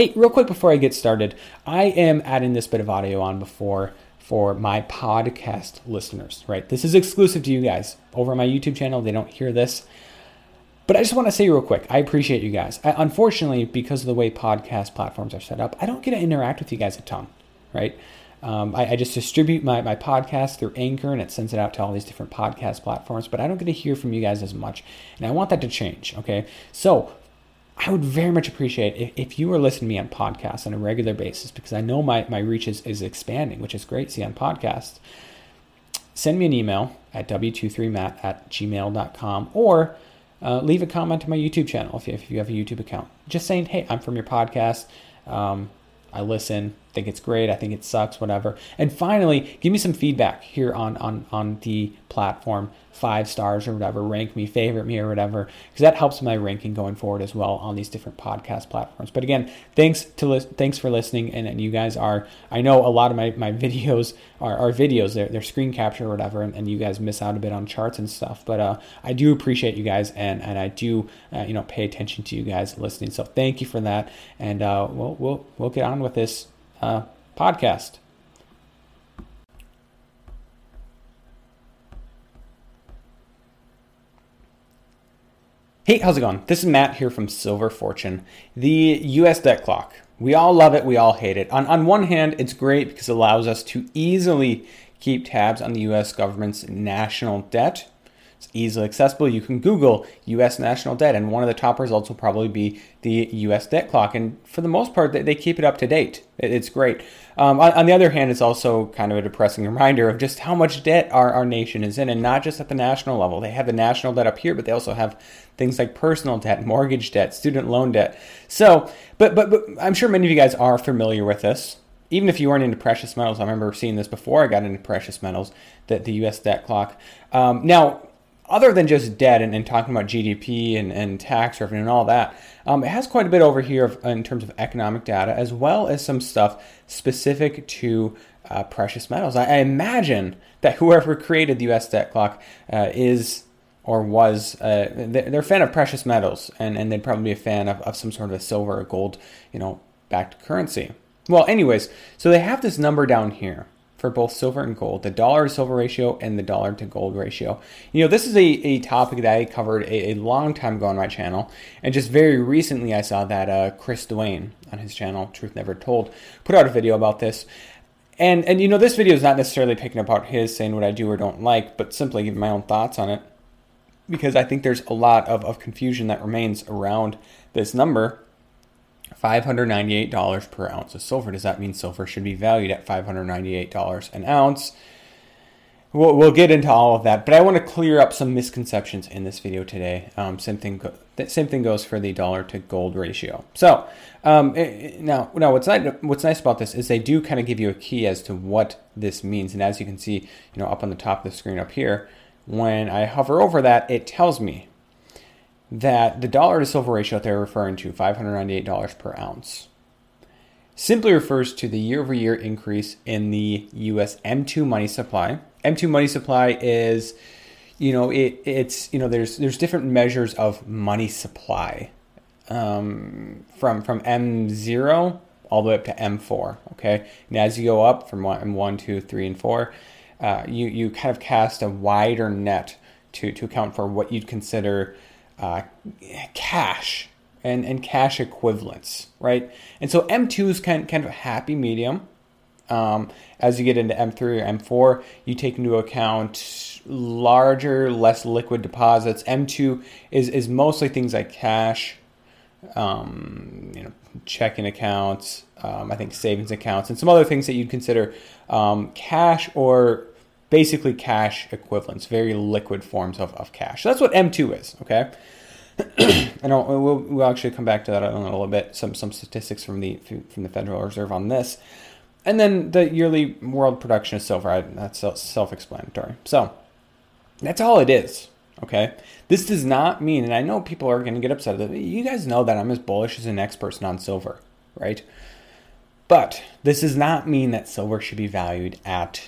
Hey, real quick before I get started, I am adding this bit of audio on before for my podcast listeners, right? This is exclusive to you guys. Over my YouTube channel, they don't hear this. But I just want to say real quick, I appreciate you guys. I, unfortunately, because of the way podcast platforms are set up, I don't get to interact with you guys a ton, right? Um, I, I, just distribute my, my podcast through Anchor and it sends it out to all these different podcast platforms, but I don't get to hear from you guys as much. And I want that to change, okay? So I would very much appreciate if, if you were listening to me on podcasts on a regular basis because I know my, my reach is, is expanding, which is great. See on podcasts. Send me an email at w23matt at gmail.com or uh, leave a comment to my YouTube channel if you, if you have a YouTube account. Just saying, hey, I'm from your podcast. Um, I listen, think it's great, I think it sucks, whatever. And finally, give me some feedback here on on on the platform five stars or whatever, rank me, favorite me or whatever, because that helps my ranking going forward as well on these different podcast platforms. But again, thanks to li- thanks for listening, and, and you guys are. I know a lot of my, my videos are, are videos, they're, they're screen capture or whatever, and, and you guys miss out a bit on charts and stuff. But uh, I do appreciate you guys, and and I do uh, you know pay attention to you guys listening. So thank you for that, and uh, we'll we'll we'll get on with this uh, podcast. Hey, how's it going? This is Matt here from Silver Fortune, the US debt clock. We all love it, we all hate it. On, on one hand, it's great because it allows us to easily keep tabs on the US government's national debt. It's easily accessible. You can Google US national debt, and one of the top results will probably be the US debt clock. And for the most part, they keep it up to date. It's great. Um, on, the other hand, it's also kind of a depressing reminder of just how much debt our, our nation is in, and not just at the national level. They have the national debt up here, but they also have things like personal debt, mortgage debt, student loan debt. So, but, but, but I'm sure many of you guys are familiar with this. Even if you weren't into precious metals, I remember seeing this before I got into precious metals, that the U.S. debt clock. Um, now, other than just debt and, and, talking about GDP and, and tax revenue and all that, um, it has quite a bit over here of, in terms of economic data, as well as some stuff specific to uh, precious metals. I, I, imagine that whoever created the U.S. debt clock uh, is or was uh, they're a fan of precious metals, and, and they'd probably be a fan of, of some sort of a silver or gold, you know, backed currency. Well, anyways, so they have this number down here for both silver and gold, the dollar to silver ratio and the dollar to gold ratio. You know, this is a, a topic that I covered a, a long time ago on my channel, and just very recently I saw that uh, Chris Duane on his channel, Truth Never Told, put out a video about this. And, and you know, this video is not necessarily picking apart his saying what I do or don't like, but simply giving my own thoughts on it. Because I think there's a lot of, of confusion that remains around this number $598 per ounce of silver. Does that mean silver should be valued at $598 an ounce? We'll, we'll get into all of that, but I want to clear up some misconceptions in this video today. Um, same thing, same thing goes for the dollar to gold ratio. So um, eh, eh, now, now what's nice, what's nice about this is they do kind of give you a key as to what this means, and as you can see, you know, up on the top of the screen up here, when I hover over that, it tells me that the dollar to silver ratio that they're referring to, $598 per ounce, simply refers to the year over year increase in the US M2 money supply. M2 money supply is, you know, it, it's, you know, there's, there's different measures of money supply um, from, from M0 all the way up to M4. Okay. And as you go up from M1, 2, 3, and 4, uh, you, you kind of cast a wider net to, to account for what you'd consider uh, cash and, and cash equivalents, right? And so M2 is kind, kind of a happy medium. Um, as you get into M3 or M4, you take into account larger, less liquid deposits. M2 is, is mostly things like cash, um, you know, checking accounts, um, I think savings accounts, and some other things that you'd consider um, cash or basically cash equivalents, very liquid forms of, of cash. So that's what M2 is, okay? and I'll, we'll, we'll actually come back to that in a little bit. Some some statistics from the from the Federal Reserve on this, and then the yearly world production of silver. That's self-explanatory. So that's all it is. Okay, this does not mean, and I know people are going to get upset. You guys know that I'm as bullish as the next person on silver, right? But this does not mean that silver should be valued at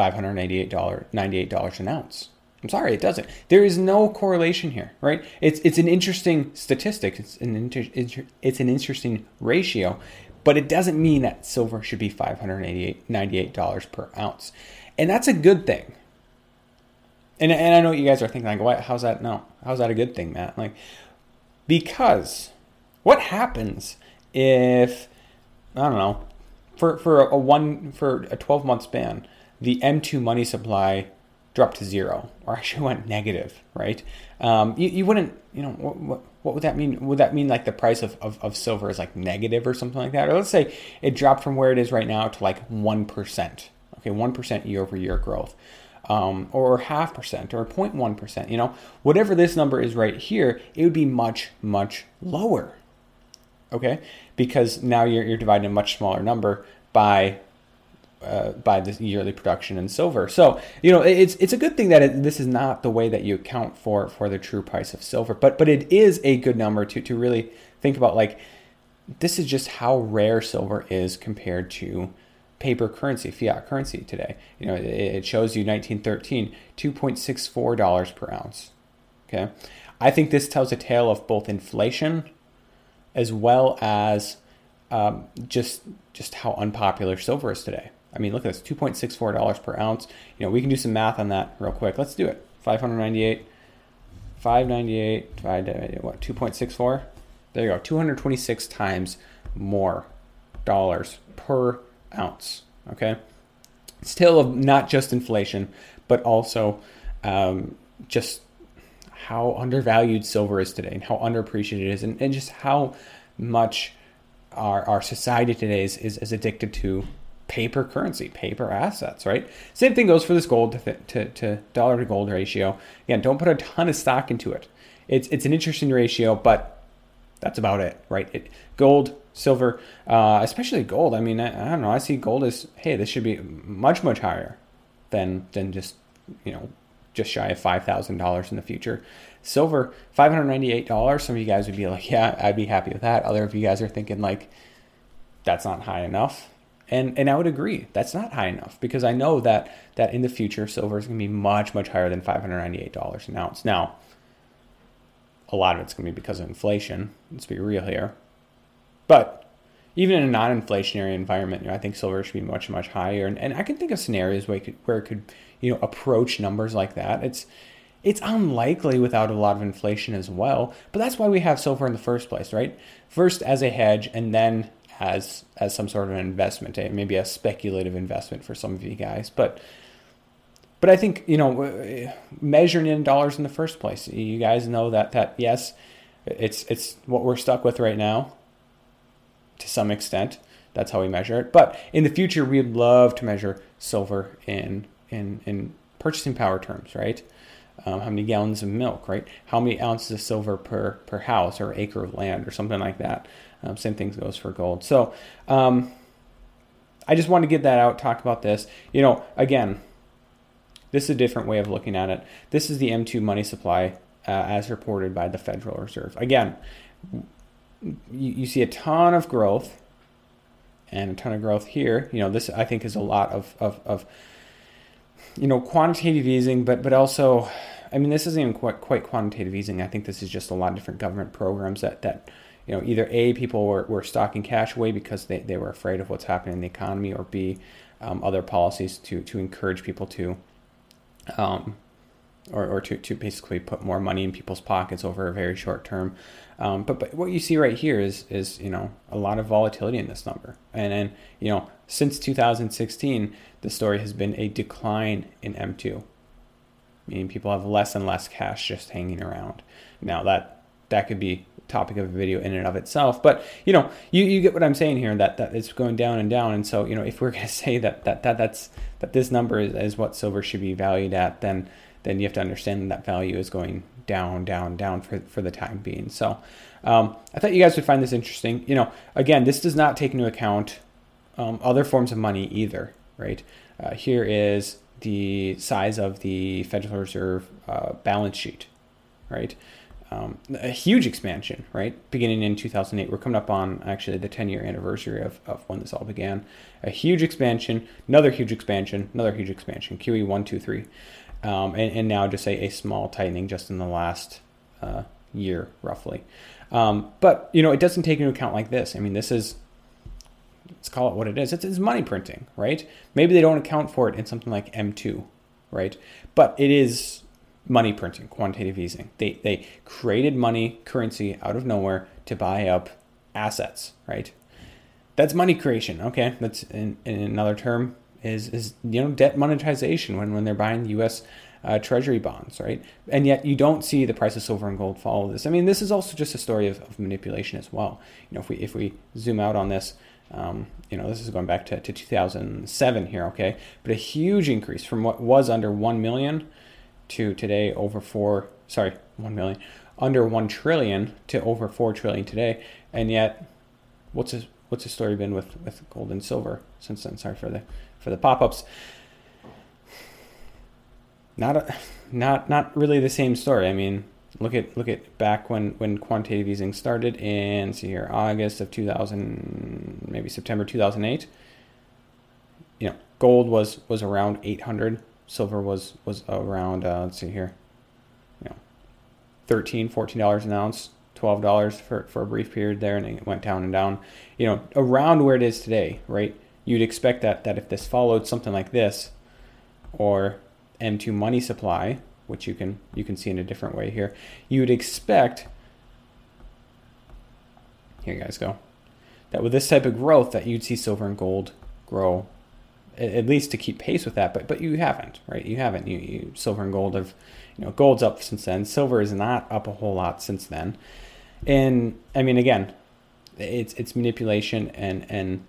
$598, $98 an ounce. I'm sorry, it doesn't. There is no correlation here, right? It's it's an interesting statistic. It's an inter, it's an interesting ratio, but it doesn't mean that silver should be $598 per ounce, and that's a good thing. And and I know what you guys are thinking like, what? How's that? No, how's that a good thing, Matt? Like, because what happens if I don't know for for a one for a 12 month span, the M2 money supply dropped to zero or actually went negative, right? Um, you, you wouldn't, you know, what, what, what, would that mean? Would that mean like the price of, of, of, silver is like negative or something like that? Or let's say it dropped from where it is right now to like 1%, okay, 1% year over year growth. Um, or half percent or 0.1 percent, you know, whatever this number is right here, it would be much, much lower. Okay, because now you're, you're dividing a much smaller number by uh, by the yearly production in silver. So you know it's it's a good thing that it, this is not the way that you account for for the true price of silver, but but it is a good number to to really think about. Like this is just how rare silver is compared to paper currency, fiat currency today. You know it, it shows you 1913 2.64 dollars per ounce. Okay, I think this tells a tale of both inflation as well as um, just just how unpopular silver is today. I mean, look at this, $2.64 per ounce. You know, we can do some math on that real quick. Let's do it. 598, 598 divided what, 2.64? There you go, 226 times more dollars per ounce. Okay, still of not just inflation, but also um, just how undervalued silver is today and how underappreciated it is, and, and just how much our, our society today is, is, is addicted to paper currency, paper assets, right? Same thing goes for this gold to, to, to, dollar to gold ratio. Again, don't put a ton of stock into it. It's, it's an interesting ratio, but that's about it, right? It, gold, silver, uh, especially gold. I mean, I, I, don't know. I see gold as, hey, this should be much, much higher than, than just, you know, just shy of $5,000 in the future. Silver, $598. Some of you guys would be like, yeah, I'd be happy with that. Other of you guys are thinking like, that's not high enough. And and I would agree that's not high enough because I know that that in the future silver is going to be much much higher than five hundred ninety eight dollars an ounce. Now, a lot of it's going to be because of inflation. Let's be real here, but even in a non-inflationary environment, you know, I think silver should be much much higher. And, and I can think of scenarios where it could, where it could you know approach numbers like that. It's it's unlikely without a lot of inflation as well, but that's why we have silver in the first place, right? First as a hedge, and then as as some sort of an investment, eh? maybe a speculative investment for some of you guys. But but I think you know measuring in dollars in the first place. You guys know that that yes, it's it's what we're stuck with right now. To some extent, that's how we measure it. But in the future, we'd love to measure silver in in in purchasing power terms, right? Um, how many gallons of milk, right? How many ounces of silver per per house or acre of land or something like that. Um, same thing goes for gold. So um, I just want to get that out, talk about this. You know, again, this is a different way of looking at it. This is the M2 money supply uh, as reported by the Federal Reserve. Again, you, you see a ton of growth and a ton of growth here. You know, this I think is a lot of, of, of you know, quantitative easing, but but also, I mean, this isn't even quite, quite quantitative easing. I think this is just a lot of different government programs that that you know, either A, people were, were stocking cash away because they, they were afraid of what's happening in the economy, or B, um, other policies to, to encourage people to, um, or, or to, to basically put more money in people's pockets over a very short term. Um, but, but what you see right here is, is, you know, a lot of volatility in this number. And then, you know, since 2016, the story has been a decline in M2, meaning people have less and less cash just hanging around. Now that, that could be topic of a video in and of itself. But you know, you, you get what I'm saying here that, that it's going down and down. And so, you know, if we're gonna say that that, that that's that this number is, is what silver should be valued at, then then you have to understand that, that value is going down, down, down for, for the time being. So um, I thought you guys would find this interesting. You know, again, this does not take into account um, other forms of money either, right? Uh, here is the size of the Federal Reserve uh, balance sheet, right? Um, a huge expansion, right? Beginning in 2008. We're coming up on actually the 10 year anniversary of, of when this all began. A huge expansion, another huge expansion, another huge expansion, QE 1, 2, 3. Um, and, and, now just a, a small tightening just in the last uh, year, roughly. Um, but, you know, it doesn't take into account like this. I mean, this is let's call it what it is. It's, it's money printing, right? Maybe they don't account for it in something like M2, right? But it is money printing, quantitative easing. They, they created money, currency out of nowhere to buy up assets, right? That's money creation. Okay, that's in, in another term is is you know debt monetization when when they're buying U.S. Uh, treasury bonds, right? And yet you don't see the price of silver and gold follow this. I mean, this is also just a story of, of manipulation as well. You know, if we if we zoom out on this, um, you know, this is going back to, to 2007 here, okay? But a huge increase from what was under 1 million to today over 4, sorry, 1 million, under 1 trillion to over 4 trillion today. And yet, what's what's the story been with, with gold and silver since then? Sorry for the, for the pop-ups. Not, a, not, not really the same story. I mean, look at look at back when when quantitative easing started in see here August of 2000 maybe September 2008 you know gold was was around 800 silver was was around uh, let's see here you know 13 14 dollars an ounce 12 dollars for for a brief period there and it went down and down. You know around where it is today right? You'd expect that that if this followed something like this or M2 money supply which you can you can see in a different way here. You would expect here you guys go that with this type of growth that you'd see silver and gold grow at least to keep pace with that but but you haven't right? You haven't. You, you silver and gold have you know gold's up since then. Silver is not up a whole lot since then. And i mean again it's it's manipulation and and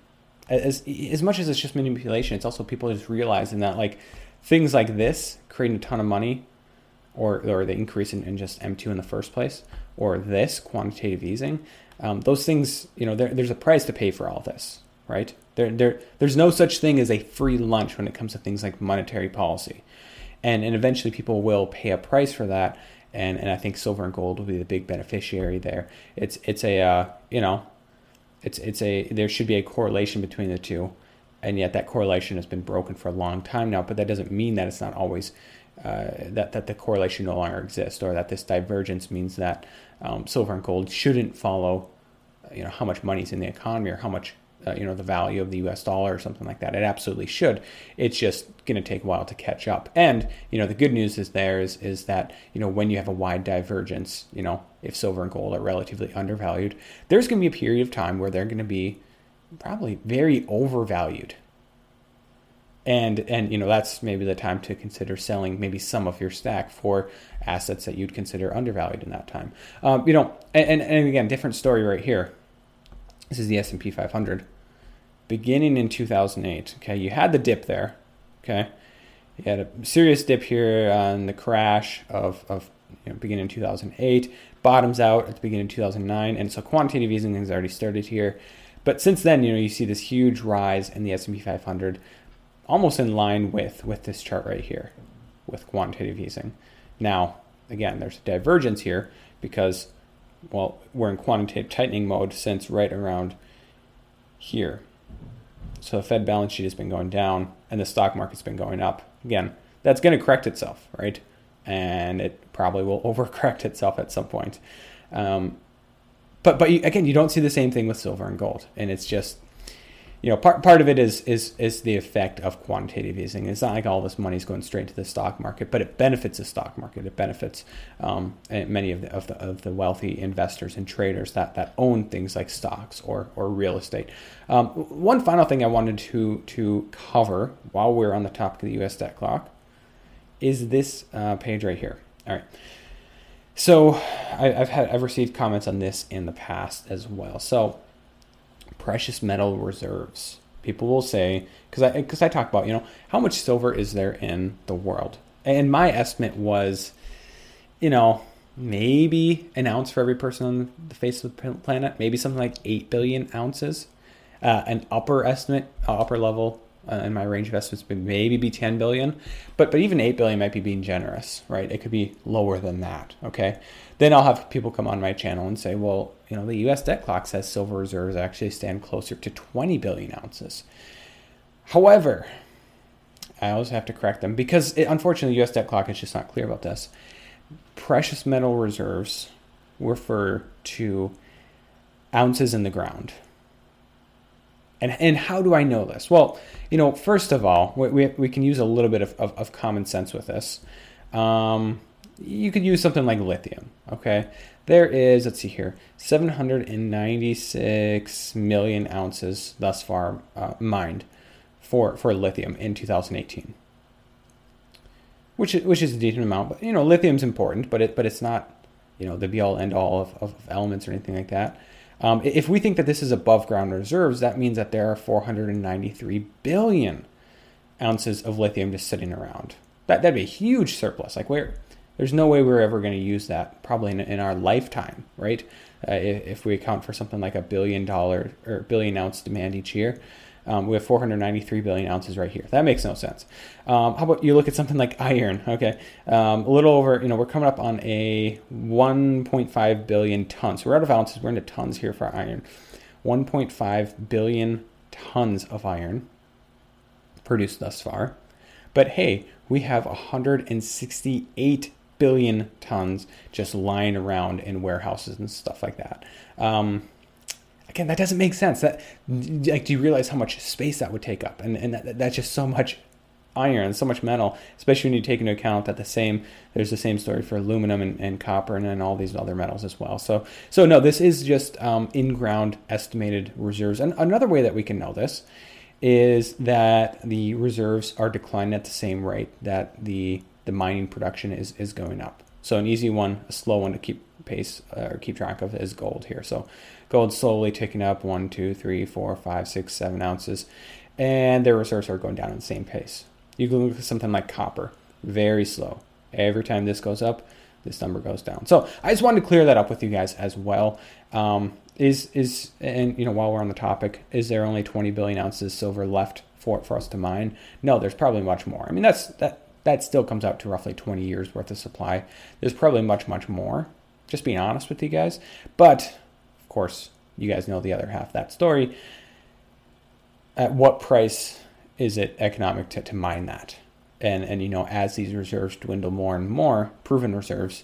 as as much as it's just manipulation it's also people just realizing that like things like this creating a ton of money or, or the increase in, in just M2 in the first place, or this quantitative easing, um, those things, you know, there, there's a price to pay for all this, right? There, there, there's no such thing as a free lunch when it comes to things like monetary policy. And, and eventually people will pay a price for that. And, and I think silver and gold will be the big beneficiary there. It's, it's a, uh, you know, it's, it's a, there should be a correlation between the two. And yet that correlation has been broken for a long time now, but that doesn't mean that it's not always uh, that that the correlation no longer exists, or that this divergence means that um, silver and gold shouldn't follow, you know, how much money is in the economy or how much uh, you know the value of the U.S. dollar or something like that. It absolutely should. It's just going to take a while to catch up. And you know the good news is there is is that you know when you have a wide divergence, you know if silver and gold are relatively undervalued, there's going to be a period of time where they're going to be probably very overvalued and and you know that's maybe the time to consider selling maybe some of your stack for assets that you'd consider undervalued in that time. Um, you know and, and again different story right here. This is the s&p 500 beginning in 2008 okay? You had the dip there okay? You had a serious dip here on the crash of, of you know, beginning in 2008 bottoms out at the beginning of 2009 and so quantitative easing has already started here. But since then you know you see this huge rise in the s&p 500 almost in line with, with this chart right here with quantitative easing. Now, again, there's a divergence here because, well, we're in quantitative tightening mode since right around here. So the Fed balance sheet has been going down and the stock market's been going up. Again, that's going to correct itself, right? And it probably will overcorrect itself at some point. Um, but but you, again, you don't see the same thing with silver and gold, and it's just you know, part part of it is is is the effect of quantitative easing. It's not like all this money is going straight to the stock market, but it benefits the stock market. It benefits um, many of the, of the of the wealthy investors and traders that that own things like stocks or or real estate. Um, one final thing I wanted to to cover while we're on the topic of the U.S. debt clock is this uh, page right here. All right. So I, have had I've received comments on this in the past as well. So precious metal reserves. People will say, because I because I talk about you know how much silver is there in the world, and my estimate was, you know, maybe an ounce for every person on the face of the planet, maybe something like 8 billion ounces. Uh, an upper estimate, uh, upper level uh, in my range of estimates would maybe be 10 billion, but but even 8 billion might be being generous, right? It could be lower than that. Okay, then I'll have people come on my channel and say, well, you know, the U.S. debt clock says silver reserves actually stand closer to 20 billion ounces. However, I always have to correct them because it, unfortunately, the U.S. debt clock is just not clear about this. Precious metal reserves refer to ounces in the ground. And, and how do I know this? Well, you know, first of all, we, we, we can use a little bit of, of, of common sense with this. Um, you could use something like lithium, okay? There is, let's see here, 796 million ounces thus far uh, mined for, for lithium in 2018. Which is, which is a decent amount, but you know, lithium's important, but it but it's not, you know, the be all end all of, of elements or anything like that. Um, if we think that this is above ground reserves, that means that there are 493 billion ounces of lithium just sitting around. That that'd be a huge surplus. Like where there's no way we're ever going to use that probably in, in our lifetime, right? Uh, if, we account for something like a billion dollar or billion ounce demand each year, um, we have 493 billion ounces right here. That makes no sense. Um, how about you look at something like iron? Okay, um, a little over. You know, we're coming up on a 1.5 billion tons. We're out of ounces. We're into tons here for iron. 1.5 billion tons of iron produced thus far. But hey, we have 168 billion tons just lying around in warehouses and stuff like that. Um, again, that doesn't make sense. That like, do you realize how much space that would take up? And and that, that's just so much iron, so much metal, especially when you take into account that the same there's the same story for aluminum and, and copper and, and all these other metals as well. So so no, this is just um, in ground estimated reserves. And another way that we can know this is that the reserves are declining at the same rate that the the mining production is is going up. So an easy one, a slow one to keep pace uh, or keep track of is gold here. So gold slowly ticking up one, two, three, four, five, six, seven ounces, and their reserves are going down at the same pace. You can look at something like copper, very slow. Every time this goes up, this number goes down. So I just wanted to clear that up with you guys as well. Um, is is and you know while we're on the topic, is there only 20 billion ounces silver left for for us to mine? No, there's probably much more. I mean that's that that still comes out to roughly 20 years worth of supply. There's probably much much more. Just being honest with you guys, but of course you guys know the other half of that story. At what price is it economic to, to mine that? And and you know as these reserves dwindle more and more, proven reserves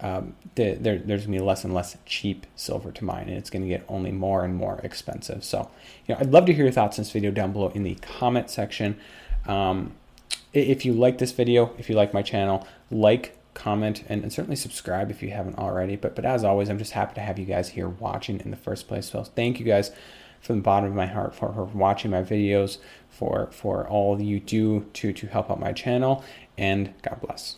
um, there, there's going to be less and less cheap silver to mine, and it's going to get only more and more expensive. So, you know, I'd love to hear your thoughts on this video down below in the comment section. Um, if you like this video, if you like my channel, like, comment, and, and, certainly subscribe if you haven't already. But but as always, I'm just happy to have you guys here watching in the first place. So thank you guys from the bottom of my heart for, for watching my videos, for for all you do to to help out my channel, and God bless.